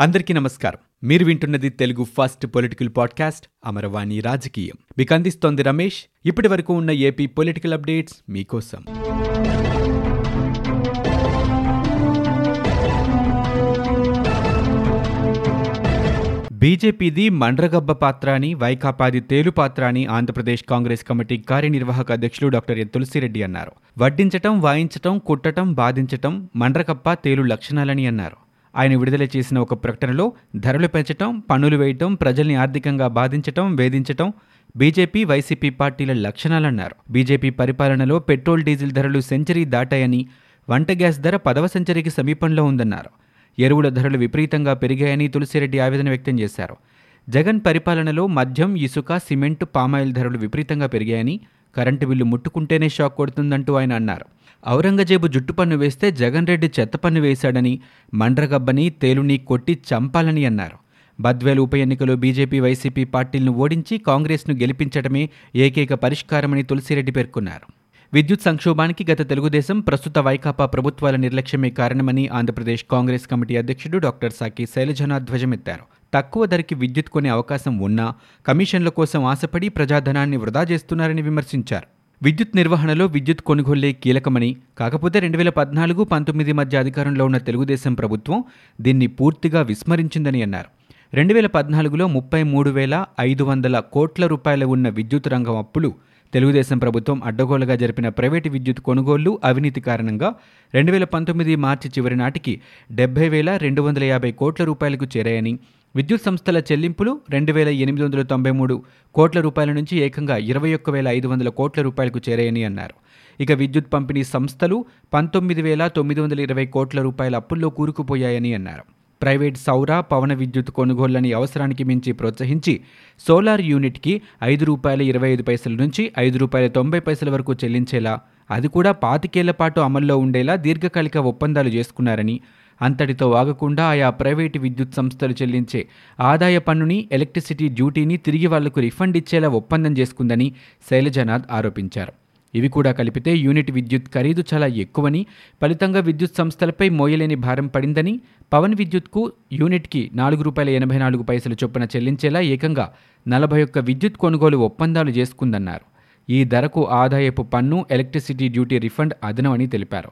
అందరికీ నమస్కారం. మీరు వింటున్నది Telugu first political podcast Amaravani రాజకీయం. మీకు అందిస్తోంది రమేష్. ఇప్పటి వరకు ఉన్న ఏపీ పొలిటికల్ అప్డేట్స్ మీకోసం. బీజేపీది మండ్రగబ్బ పాత్ర అని వైకాపాది తేలు పాత్ర అని ఆంధ్రప్రదేశ్ కాంగ్రెస్ కమిటీ కార్యనిర్వాహక అధ్యక్షులు డాక్టర్ ఎన్ తులసిరెడ్డి అన్నారు. వడ్డించటం వాయించటం కుట్టటం బాధించటం మండ్రగప్ప తేలు లక్షణాలని అన్నారు. ఆయన విడుదల చేసిన ఒక ప్రకటనలో ధరలు పెంచటం పన్నులు వేయటం ప్రజల్ని ఆర్థికంగా బాధించటం వేధించటం బీజేపీ వైసీపీ పార్టీల లక్షణాలన్నారు. బీజేపీ పరిపాలనలో పెట్రోల్ డీజిల్ ధరలు సెంచరీ దాటాయని వంట గ్యాస్ ధర పదవ సెంచరీకి సమీపంలో ఉందన్నారు. ఎరువుల ధరలు విపరీతంగా పెరిగాయని తులసిరెడ్డి ఆవేదన వ్యక్తం చేశారు. జగన్ పరిపాలనలో మద్యం ఇసుక సిమెంట్ పామాయిల్ ధరలు విపరీతంగా పెరిగాయని కరెంటు బిల్లు ముట్టుకుంటేనే షాక్ కొడుతుందంటూ ఆయన అన్నారు. ఔరంగజేబు జుట్టు పన్ను వేస్తే జగన్ రెడ్డి చెత్త పన్ను వేశాడని మండ్రగబ్బని తేలుని కొట్టి చంపాలని అన్నారు. బద్వేలు ఉప ఎన్నికలో బీజేపీ వైసీపీ పార్టీలను ఓడించి కాంగ్రెస్ను గెలిపించడమే ఏకైక పరిష్కారమని తులసిరెడ్డి పేర్కొన్నారు. విద్యుత్ సంక్షోభానికి గత తెలుగుదేశం ప్రస్తుత వైకాపా ప్రభుత్వాల నిర్లక్ష్యమే కారణమని ఆంధ్రప్రదేశ్ కాంగ్రెస్ కమిటీ అధ్యక్షుడు డాక్టర్ సాకి శైలజనాథ్ ధ్వజమెత్తారు. తక్కువ ధరకి విద్యుత్ కొనే అవకాశం ఉన్నా కమిషన్ల కోసం ఆశపడి ప్రజాధనాన్ని వృధా చేస్తున్నారని విమర్శించారు. విద్యుత్ నిర్వహణలో విద్యుత్ కొనుగోళ్ళే కీలకమని కాకపోతే రెండు వేల పద్నాలుగు పంతొమ్మిది మధ్య అధికారంలో ఉన్న తెలుగుదేశం ప్రభుత్వం దీన్ని పూర్తిగా విస్మరించిందని అన్నారు. రెండు వేల పద్నాలుగులో ముప్పై మూడు వేల ఐదు వందల కోట్ల రూపాయల ఉన్న విద్యుత్ రంగం అప్పులు తెలుగుదేశం ప్రభుత్వం అడ్డగోలుగా జరిపిన ప్రైవేటు విద్యుత్ కొనుగోళ్ళు అవినీతి కారణంగా రెండు వేల పంతొమ్మిది మార్చి చివరి నాటికి డెబ్బై వేల రెండు వందల యాభై కోట్ల రూపాయలకు చేరాయని విద్యుత్ సంస్థల చెల్లింపులు రెండు వేల ఎనిమిది వందల తొంభై మూడు కోట్ల రూపాయల నుంచి ఏకంగా ఇరవై ఒక్క వేల ఐదు వందల కోట్ల రూపాయలకు చేరాయని అన్నారు. ఇక విద్యుత్ పంపిణీ సంస్థలు పంతొమ్మిది వేల తొమ్మిది వందల ఇరవై కోట్ల రూపాయల అప్పుల్లో కూరుకుపోయాయని అన్నారు. ప్రైవేట్ సౌర పవన విద్యుత్ కొనుగోళ్ళని అవసరానికి మించి ప్రోత్సహించి సోలార్ యూనిట్కి ఐదు రూపాయల ఇరవై ఐదు పైసల నుంచి ఐదు రూపాయల తొంభై పైసల వరకు చెల్లించేలా అది కూడా పాతికేళ్ళ పాటు అమల్లో ఉండేలా దీర్ఘకాలిక ఒప్పందాలు చేసుకున్నారని అంతటితో ఆగకుండా ఆయా ప్రైవేటు విద్యుత్ సంస్థలు చెల్లించే ఆదాయ పన్నుని ఎలక్ట్రిసిటీ డ్యూటీని తిరిగి వాళ్ళకు రిఫండ్ ఇచ్చేలా ఒప్పందం చేసుకుందని శైలజనాథ్ ఆరోపించారు. ఇవి కూడా కలిపితే యూనిట్ విద్యుత్ ఖరీదు చాలా ఎక్కువని ఫలితంగా విద్యుత్ సంస్థలపై మోయలేని భారం పడిందని పవన్ విద్యుత్కు యూనిట్కి నాలుగు రూపాయల ఎనభై నాలుగు పైసలు చొప్పున చెల్లించేలా ఏకంగా నలభై ఒక్క విద్యుత్ కొనుగోలు ఒప్పందాలు చేసుకుందన్నారు. ఈ ధరకు ఆదాయపు పన్ను ఎలక్ట్రిసిటీ డ్యూటీ రిఫండ్ అదనమని తెలిపారు.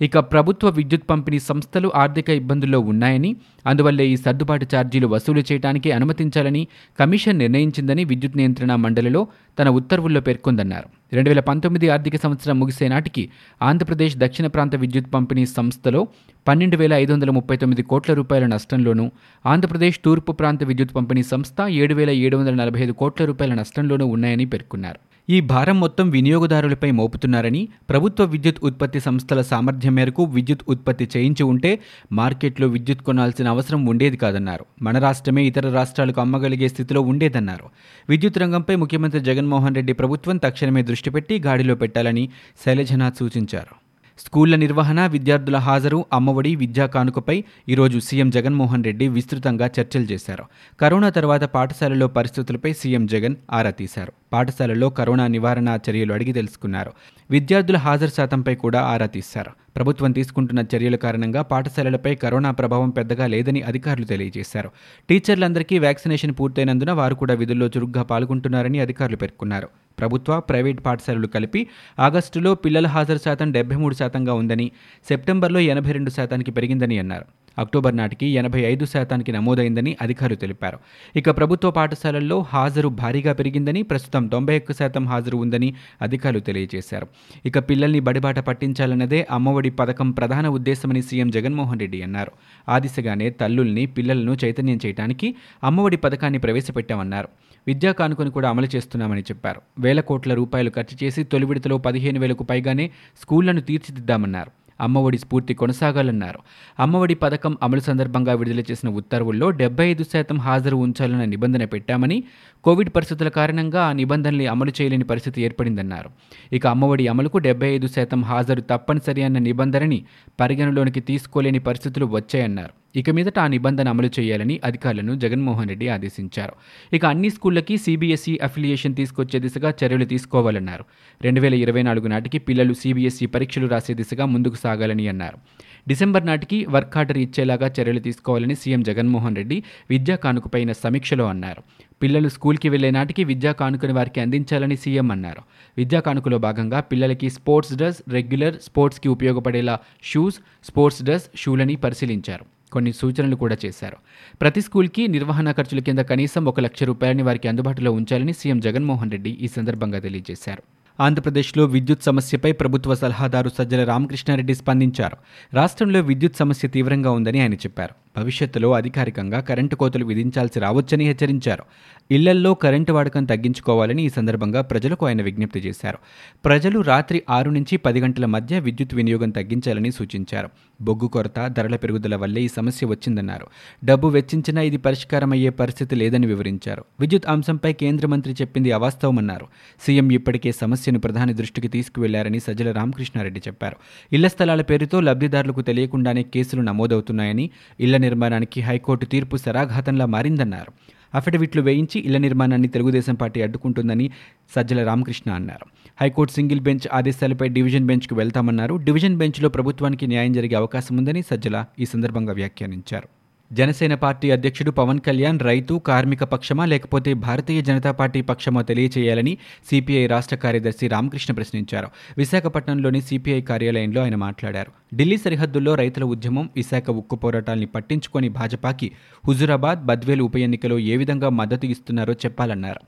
ఇక ప్రభుత్వ విద్యుత్ పంపిణీ సంస్థలు ఆర్థిక ఇబ్బందుల్లో ఉన్నాయని అందువల్లే ఈ సర్దుబాటు ఛార్జీలు వసూలు చేయడానికి అనుమతించాలని కమిషన్ నిర్ణయించిందని విద్యుత్ నియంత్రణ మండలిలో తన ఉత్తర్వుల్లో పేర్కొందన్నారు. రెండు వేల పంతొమ్మిది ఆర్థిక సంవత్సరం ముగిసే నాటికి ఆంధ్రప్రదేశ్ దక్షిణ ప్రాంత విద్యుత్ పంపిణీ సంస్థలో పన్నెండు వేల ఐదు వందల ముప్పై తొమ్మిది కోట్ల రూపాయల నష్టంలోనూ ఆంధ్రప్రదేశ్ తూర్పు ప్రాంత విద్యుత్ పంపిణీ సంస్థ ఏడు వేల ఏడు వందల నలభై ఐదు కోట్ల రూపాయల నష్టంలోనూ ఉన్నాయని పేర్కొన్నారు. ఈ భారం మొత్తం వినియోగదారులపై మోపుతున్నారని ప్రభుత్వ విద్యుత్ ఉత్పత్తి సంస్థల సామర్థ్యం మేరకు విద్యుత్ ఉత్పత్తి చేయించి ఉంటే మార్కెట్లో విద్యుత్ కొనాల్సిన అవసరం ఉండేది కాదన్నారు. మన రాష్ట్రమే ఇతర రాష్ట్రాలకు అమ్మగలిగే స్థితిలో ఉండేదన్నారు. విద్యుత్ రంగంపై ముఖ్యమంత్రి జగన్మోహన్ రెడ్డి ప్రభుత్వం తక్షణమే దృష్టి పెట్టి గాడిలో పెట్టాలని శైలజనాథ్ సూచించారు. స్కూళ్ళ నిర్వహణ విద్యార్థుల హాజరు అమ్మఒడి విద్యా కానుకపై ఈరోజు సీఎం జగన్మోహన్ రెడ్డి విస్తృతంగా చర్చలు చేశారు. కరోనా తర్వాత పాఠశాలలో పరిస్థితులపై సీఎం జగన్ ఆరా తీశారు. పాఠశాలలో కరోనా నివారణ చర్యలు అడిగి తెలుసుకున్నారు. విద్యార్థుల హాజరు శాతంపై కూడా ఆరా తీశారు. ప్రభుత్వం తీసుకుంటున్న చర్యల కారణంగా పాఠశాలలపై కరోనా ప్రభావం పెద్దగా లేదని అధికారులు తెలియజేశారు. టీచర్లందరికీ వ్యాక్సినేషన్ పూర్తయినందున వారు కూడా విధుల్లో చురుగ్గా పాల్గొంటున్నారని అధికారులు పేర్కొన్నారు. ప్రభుత్వ ప్రైవేట్ పాఠశాలలు కలిపి ఆగస్టులో పిల్లల హాజరు శాతం డెబ్బై మూడు శాతంగా ఉందని సెప్టెంబర్లో ఎనభై రెండు శాతానికి పెరిగిందని అన్నారు. అక్టోబర్ నాటికి ఎనభై ఐదు శాతానికి నమోదైందని అధికారులు తెలిపారు. ఇక ప్రభుత్వ పాఠశాలల్లో హాజరు భారీగా పెరిగిందని ప్రస్తుతం తొంభై ఒక్క శాతం హాజరు ఉందని అధికారులు తెలియజేశారు. ఇక పిల్లల్ని బడిబాట పట్టించాలన్నదే అమ్మఒడి పథకం ప్రధాన ఉద్దేశమని సీఎం జగన్మోహన్ రెడ్డి అన్నారు. ఆ దిశగానే తల్లుల్ని పిల్లలను చైతన్యం చేయడానికి అమ్మఒడి పథకాన్ని ప్రవేశపెట్టామన్నారు. విద్యా కానుకను కూడా అమలు చేస్తున్నామని చెప్పారు. వేల కోట్ల రూపాయలు ఖర్చు చేసి తొలి విడతలో పదిహేను వేలకు పైగానే స్కూళ్ళను తీర్చిదిద్దామన్నారు. అమ్మఒడి స్ఫూర్తి కొనసాగాలన్నారు. అమ్మఒడి పథకం అమలు సందర్భంగా విడుదల చేసిన ఉత్తర్వుల్లో డెబ్బై ఐదు శాతం హాజరు ఉంచాలన్న నిబంధన పెట్టామని కోవిడ్ పరిస్థితుల కారణంగా ఆ నిబంధనల్ని అమలు చేయలేని పరిస్థితి ఏర్పడిందన్నారు. ఇక అమ్మఒడి అమలుకు డెబ్బై ఐదు శాతం హాజరు తప్పనిసరి అన్న నిబంధనని పరిగణలోనికి తీసుకోలేని పరిస్థితులు వచ్చాయన్నారు. ఇక మీదట ఆ నిబంధన అమలు చేయాలని అధికారులను జగన్మోహన్ రెడ్డి ఆదేశించారు. ఇక అన్ని స్కూళ్ళకి సీబీఎస్ఈ అఫిలియేషన్ తీసుకొచ్చే దిశగా చర్యలు తీసుకోవాలన్నారు. రెండు వేల ఇరవై నాలుగు నాటికి పిల్లలు సీబీఎస్ఈ పరీక్షలు రాసే దిశగా ముందుకు సాగాలని అన్నారు. డిసెంబర్ నాటికి వర్క్ ఆర్డర్ ఇచ్చేలాగా చర్యలు తీసుకోవాలని సీఎం జగన్మోహన్ రెడ్డి విద్యా కానుకపైన సమీక్షలో అన్నారు. పిల్లలు స్కూల్కి వెళ్ళే నాటికి విద్యా కానుకని వారికి అందించాలని సీఎం అన్నారు. విద్యా కానుకలో భాగంగా పిల్లలకి స్పోర్ట్స్ డ్రెస్ రెగ్యులర్ స్పోర్ట్స్కి ఉపయోగపడేలా షూస్ స్పోర్ట్స్ డ్రెస్ షూలని పరిశీలించారు. కొన్ని సూచనలు కూడా చేశారు. ప్రతి స్కూల్కి నిర్వహణ ఖర్చుల కింద కనీసం ఒక లక్ష రూపాయలని వారికి అందుబాటులో ఉంచాలని సీఎం జగన్మోహన్ రెడ్డి ఈ సందర్భంగా తెలియజేశారు. ఆంధ్రప్రదేశ్లో విద్యుత్ సమస్యపై ప్రభుత్వ సలహాదారు సజ్జల రామకృష్ణారెడ్డి స్పందించారు. రాష్ట్రంలో విద్యుత్ సమస్య తీవ్రంగా ఉందని ఆయన చెప్పారు. భవిష్యత్తులో అధికారికంగా కరెంటు కోతలు విధించాల్సి రావచ్చని హెచ్చరించారు. ఇళ్ళల్లో కరెంటు వాడకం తగ్గించుకోవాలని ఈ సందర్భంగా ప్రజలకు ఆయన విజ్ఞప్తి చేశారు. ప్రజలు రాత్రి ఆరు నుంచి పది గంటల మధ్య విద్యుత్ వినియోగం తగ్గించాలని సూచించారు. బొగ్గు కొరత ధరల పెరుగుదల వల్లే ఈ సమస్య వచ్చిందన్నారు. డబ్బు వెచ్చించినా ఇది పరిష్కారమయ్యే పరిస్థితి లేదని వివరించారు. విద్యుత్ అంశంపై కేంద్ర మంత్రి చెప్పింది అవాస్తవమన్నారు. సీఎం ఇప్పటికే సమస్యను ప్రధాని దృష్టికి తీసుకువెళ్ళారని సజ్జల రామకృష్ణారెడ్డి చెప్పారు. ఇళ్ళ స్థలాల పేరుతో లబ్ధిదారులకు తెలియకుండానే కేసులు నమోదవుతున్నాయని ఇళ్ళ నిర్మాణానికి హైకోర్టు తీర్పు శరాఘాతంలా మారిందన్నారు. అఫిడవిట్లు వేయించి ఇళ్ళ నిర్మాణాన్ని తెలుగుదేశం పార్టీ అడ్డుకుంటుందని సజ్జల రామకృష్ణ అన్నారు. హైకోర్టు సింగిల్ బెంచ్ ఆదేశాలపై డివిజన్ బెంచ్కు వెళ్తామన్నారు. డివిజన్ బెంచ్లో ప్రభుత్వానికి న్యాయం జరిగే అవకాశం ఉందని సజ్జల ఈ సందర్భంగా వ్యాఖ్యానించారు. జనసేన పార్టీ అధ్యక్షుడు పవన్ కళ్యాణ్ రైతు కార్మిక పక్షమా లేకపోతే భారతీయ జనతా పార్టీ పక్షమా తెలియచేయాలని సిపిఐ రాష్ట్ర కార్యదర్శి రామకృష్ణ ప్రశ్నించారు. విశాఖపట్నంలోని సిపిఐ కార్యాలయంలో ఆయన మాట్లాడారు. ఢిల్లీ సరిహద్దుల్లో రైతుల ఉద్యమం విశాఖ ఉక్కు పోరాటాల్ని పట్టించుకొని భాజపాకి హుజురాబాద్ బద్వేలు ఉప ఎన్నికలో ఏ విధంగా మద్దతు ఇస్తున్నారో చెప్పాలన్నారు.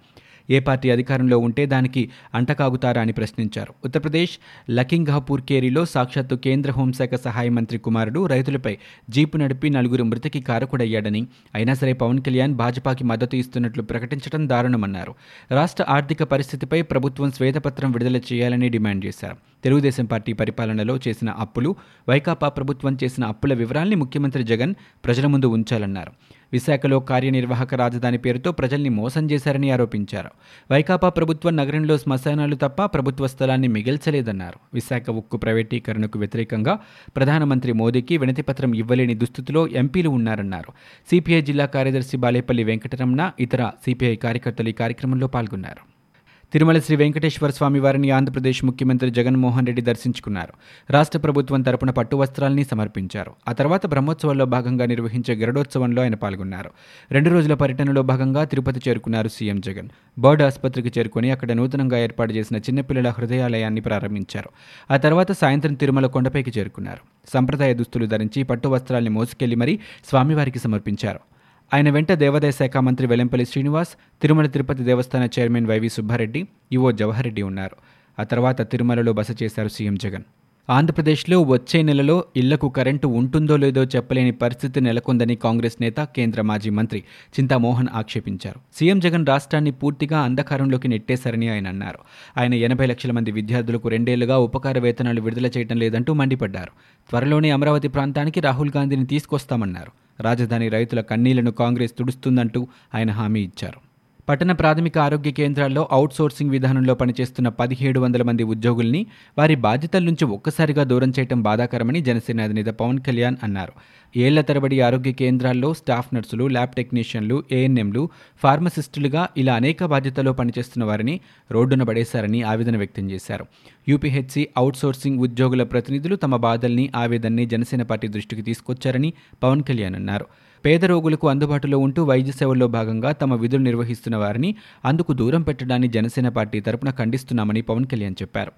ఏ పార్టీ అధికారంలో ఉంటే దానికి అంటకాగుతారా అని ప్రశ్నించారు. ఉత్తరప్రదేశ్ లకింగ్హాపూర్ కేరీలో సాక్షాత్తు కేంద్ర హోంశాఖ సహాయ మంత్రి కుమారుడు రైతులపై జీపు నడిపి నలుగురు మృతికి కారకుడయ్యాడని అయినా సరే పవన్ కళ్యాణ్ భాజపాకి మద్దతు ఇస్తున్నట్లు ప్రకటించడం దారుణమన్నారు. రాష్ట్ర ఆర్థిక పరిస్థితిపై ప్రభుత్వం శ్వేతపత్రం విడుదల చేయాలని డిమాండ్ చేశారు. తెలుగుదేశం పార్టీ పరిపాలనలో చేసిన అప్పులు వైకాపా ప్రభుత్వం చేసిన అప్పుల వివరాల్ని ముఖ్యమంత్రి జగన్ ప్రజల ముందు ఉంచాలన్నారు. విశాఖలో కార్యనిర్వాహక రాజధాని పేరుతో ప్రజల్ని మోసం చేశారని ఆరోపించారు. వైకాపా ప్రభుత్వం నగరంలో శ్మశానాలు తప్ప ప్రభుత్వ స్థలాన్ని మిగిల్చలేదన్నారు. విశాఖ ఉక్కు ప్రైవేటీకరణకు వ్యతిరేకంగా ప్రధానమంత్రి మోదీకి వినతిపత్రం ఇవ్వలేని దుస్థితిలో ఎంపీలు ఉన్నారన్నారు. సిపిఐ జిల్లా కార్యదర్శి బాలేపల్లి వెంకటరమణ ఇతర సిపిఐ కార్యకర్తలు ఈ కార్యక్రమంలో పాల్గొన్నారు. తిరుమల శ్రీ వెంకటేశ్వర స్వామి వారిని ఆంధ్రప్రదేశ్ ముఖ్యమంత్రి జగన్మోహన్ రెడ్డి దర్శించుకున్నారు. రాష్ట్ర ప్రభుత్వం తరపున పట్టు వస్త్రాల్ని సమర్పించారు. ఆ తర్వాత బ్రహ్మోత్సవాల్లో భాగంగా నిర్వహించే గరుడోత్సవంలో ఆయన పాల్గొన్నారు. రెండు రోజుల పర్యటనలో భాగంగా తిరుపతి చేరుకున్నారు సీఎం జగన్. బర్డ్ ఆసుపత్రికి చేరుకుని అక్కడ నూతనంగా ఏర్పాటు చేసిన చిన్నపిల్లల హృదయాలయాన్ని ప్రారంభించారు. ఆ తర్వాత సాయంత్రం తిరుమల కొండపైకి చేరుకున్నారు. సంప్రదాయ దుస్తులు ధరించి పట్టు వస్త్రాల్ని మోసుకెళ్ళి మరీ స్వామివారికి సమర్పించారు. ఆయన వెంట దేవాదాయ శాఖ మంత్రి వెల్లంపల్లి శ్రీనివాస్ తిరుమల తిరుపతి దేవస్థాన chairman YV Subba Reddy EO Jawahar Reddy ఉన్నారు. ఆ తర్వాత తిరుమలలో బస చేశారు సీఎం జగన్. ఆంధ్రప్రదేశ్లో వచ్చే నెలలో ఇళ్ళకు కరెంటు ఉంటుందో లేదో చెప్పలేని పరిస్థితి నెలకొందని కాంగ్రెస్ నేత కేంద్ర మాజీ మంత్రి చింతామోహన్ ఆక్షేపించారు. సీఎం జగన్ రాష్ట్రాన్ని పూర్తిగా అంధకారంలోకి నెట్టేశారని ఆయన అన్నారు. ఆయన ఎనభై లక్షల మంది విద్యార్థులకు రెండేళ్ళుగా ఉపకార వేతనాలు విడుదల చేయడం లేదంటూ మండిపడ్డారు. త్వరలోనే అమరావతి ప్రాంతానికి రాహుల్ గాంధీని తీసుకొస్తామన్నారు. రాజధాని రైతుల కన్నీళ్ళను కాంగ్రెస్ తుడుస్తుందంటూ ఆయన హామీ ఇచ్చారు. పట్టణ ప్రాథమిక ఆరోగ్య కేంద్రాల్లో అవుట్ సోర్సింగ్ విధానంలో పనిచేస్తున్న పదిహేడు వందల మంది ఉద్యోగుల్ని వారి బాధ్యతల నుంచి ఒక్కసారిగా దూరం చేయడం బాధాకరమని జనసేన అధినేత పవన్ కళ్యాణ్ అన్నారు. ఏళ్ళ తరబడి ఆరోగ్య కేంద్రాల్లో స్టాఫ్ నర్సులు ల్యాబ్ టెక్నీషియన్లు ఏఎన్ఎంలు ఫార్మసిస్టులుగా ఇలా అనేక బాధ్యతల్లో పనిచేస్తున్న వారిని రోడ్డున పడేశారని ఆవేదన వ్యక్తం చేశారు. యూపీహెచ్సి అవుట్సోర్సింగ్ ఉద్యోగుల ప్రతినిధులు తమ బాధల్ని ఆవేదనని జనసేన పార్టీ దృష్టికి తీసుకొచ్చారని పవన్ కళ్యాణ్ అన్నారు. పేద రోగులకు అందుబాటులో ఉంటూ వైద్య సేవల్లో భాగంగా తమ విధులు నిర్వహిస్తున్న వారిని అందుకు దూరం పెట్టడాన్ని జనసేన పార్టీ తరపున ఖండిస్తున్నామని పవన్ కళ్యాణ్ చెప్పారు.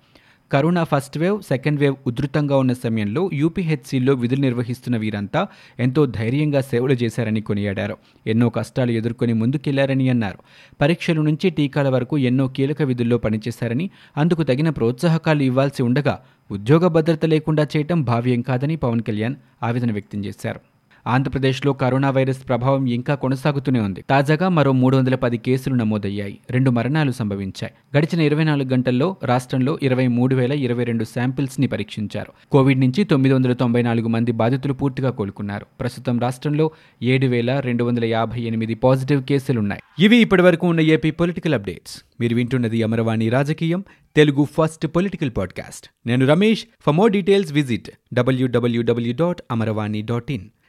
Corona first wave second wave ఉధృతంగా ఉన్న సమయంలో యూపీహెచ్సిలో విధులు నిర్వహిస్తున్న వీరంతా ఎంతో ధైర్యంగా సేవలు చేశారని కొనియాడారు. ఎన్నో కష్టాలు ఎదుర్కొని ముందుకెళ్ళారని అన్నారు. పరీక్షల నుంచి టీకాల వరకు ఎన్నో కీలక విధుల్లో పనిచేశారని అందుకు తగిన ప్రోత్సాహకాలు ఇవ్వాల్సి ఉండగా ఉద్యోగ భద్రత లేకుండా చేయటం భావ్యం కాదని పవన్ కళ్యాణ్ ఆవేదన వ్యక్తం చేశారు. ఆంధ్రప్రదేశ్లో కరోనా వైరస్ ప్రభావం ఇంకా కొనసాగుతూనే ఉంది. తాజాగా మరో మూడు వందల పది కేసులు నమోదయ్యాయి. రెండు మరణాలు సంభవించాయి. గడిచిన ఇరవై నాలుగు గంటల్లో రాష్ట్రంలో ఇరవై మూడు వేల ఇరవై రెండు శాంపిల్స్ని పరీక్షించారు. కోవిడ్ నుంచి తొమ్మిది వందల తొంభై నాలుగు మంది బాధితులు పూర్తిగా కోలుకున్నారు. ప్రస్తుతం రాష్ట్రంలో ఏడు వేల రెండు వందల యాభై ఎనిమిది పాజిటివ్ కేసులున్నాయి. ఇవి ఇప్పటివరకు ఉన్న ఏపీ పొలిటికల్ అప్డేట్స్. మీరు వింటున్నది అమరవాణి రాజకీయం. Telugu first political podcast. నేను Ramesh. For more details visit WWW dot Amaravani dot in.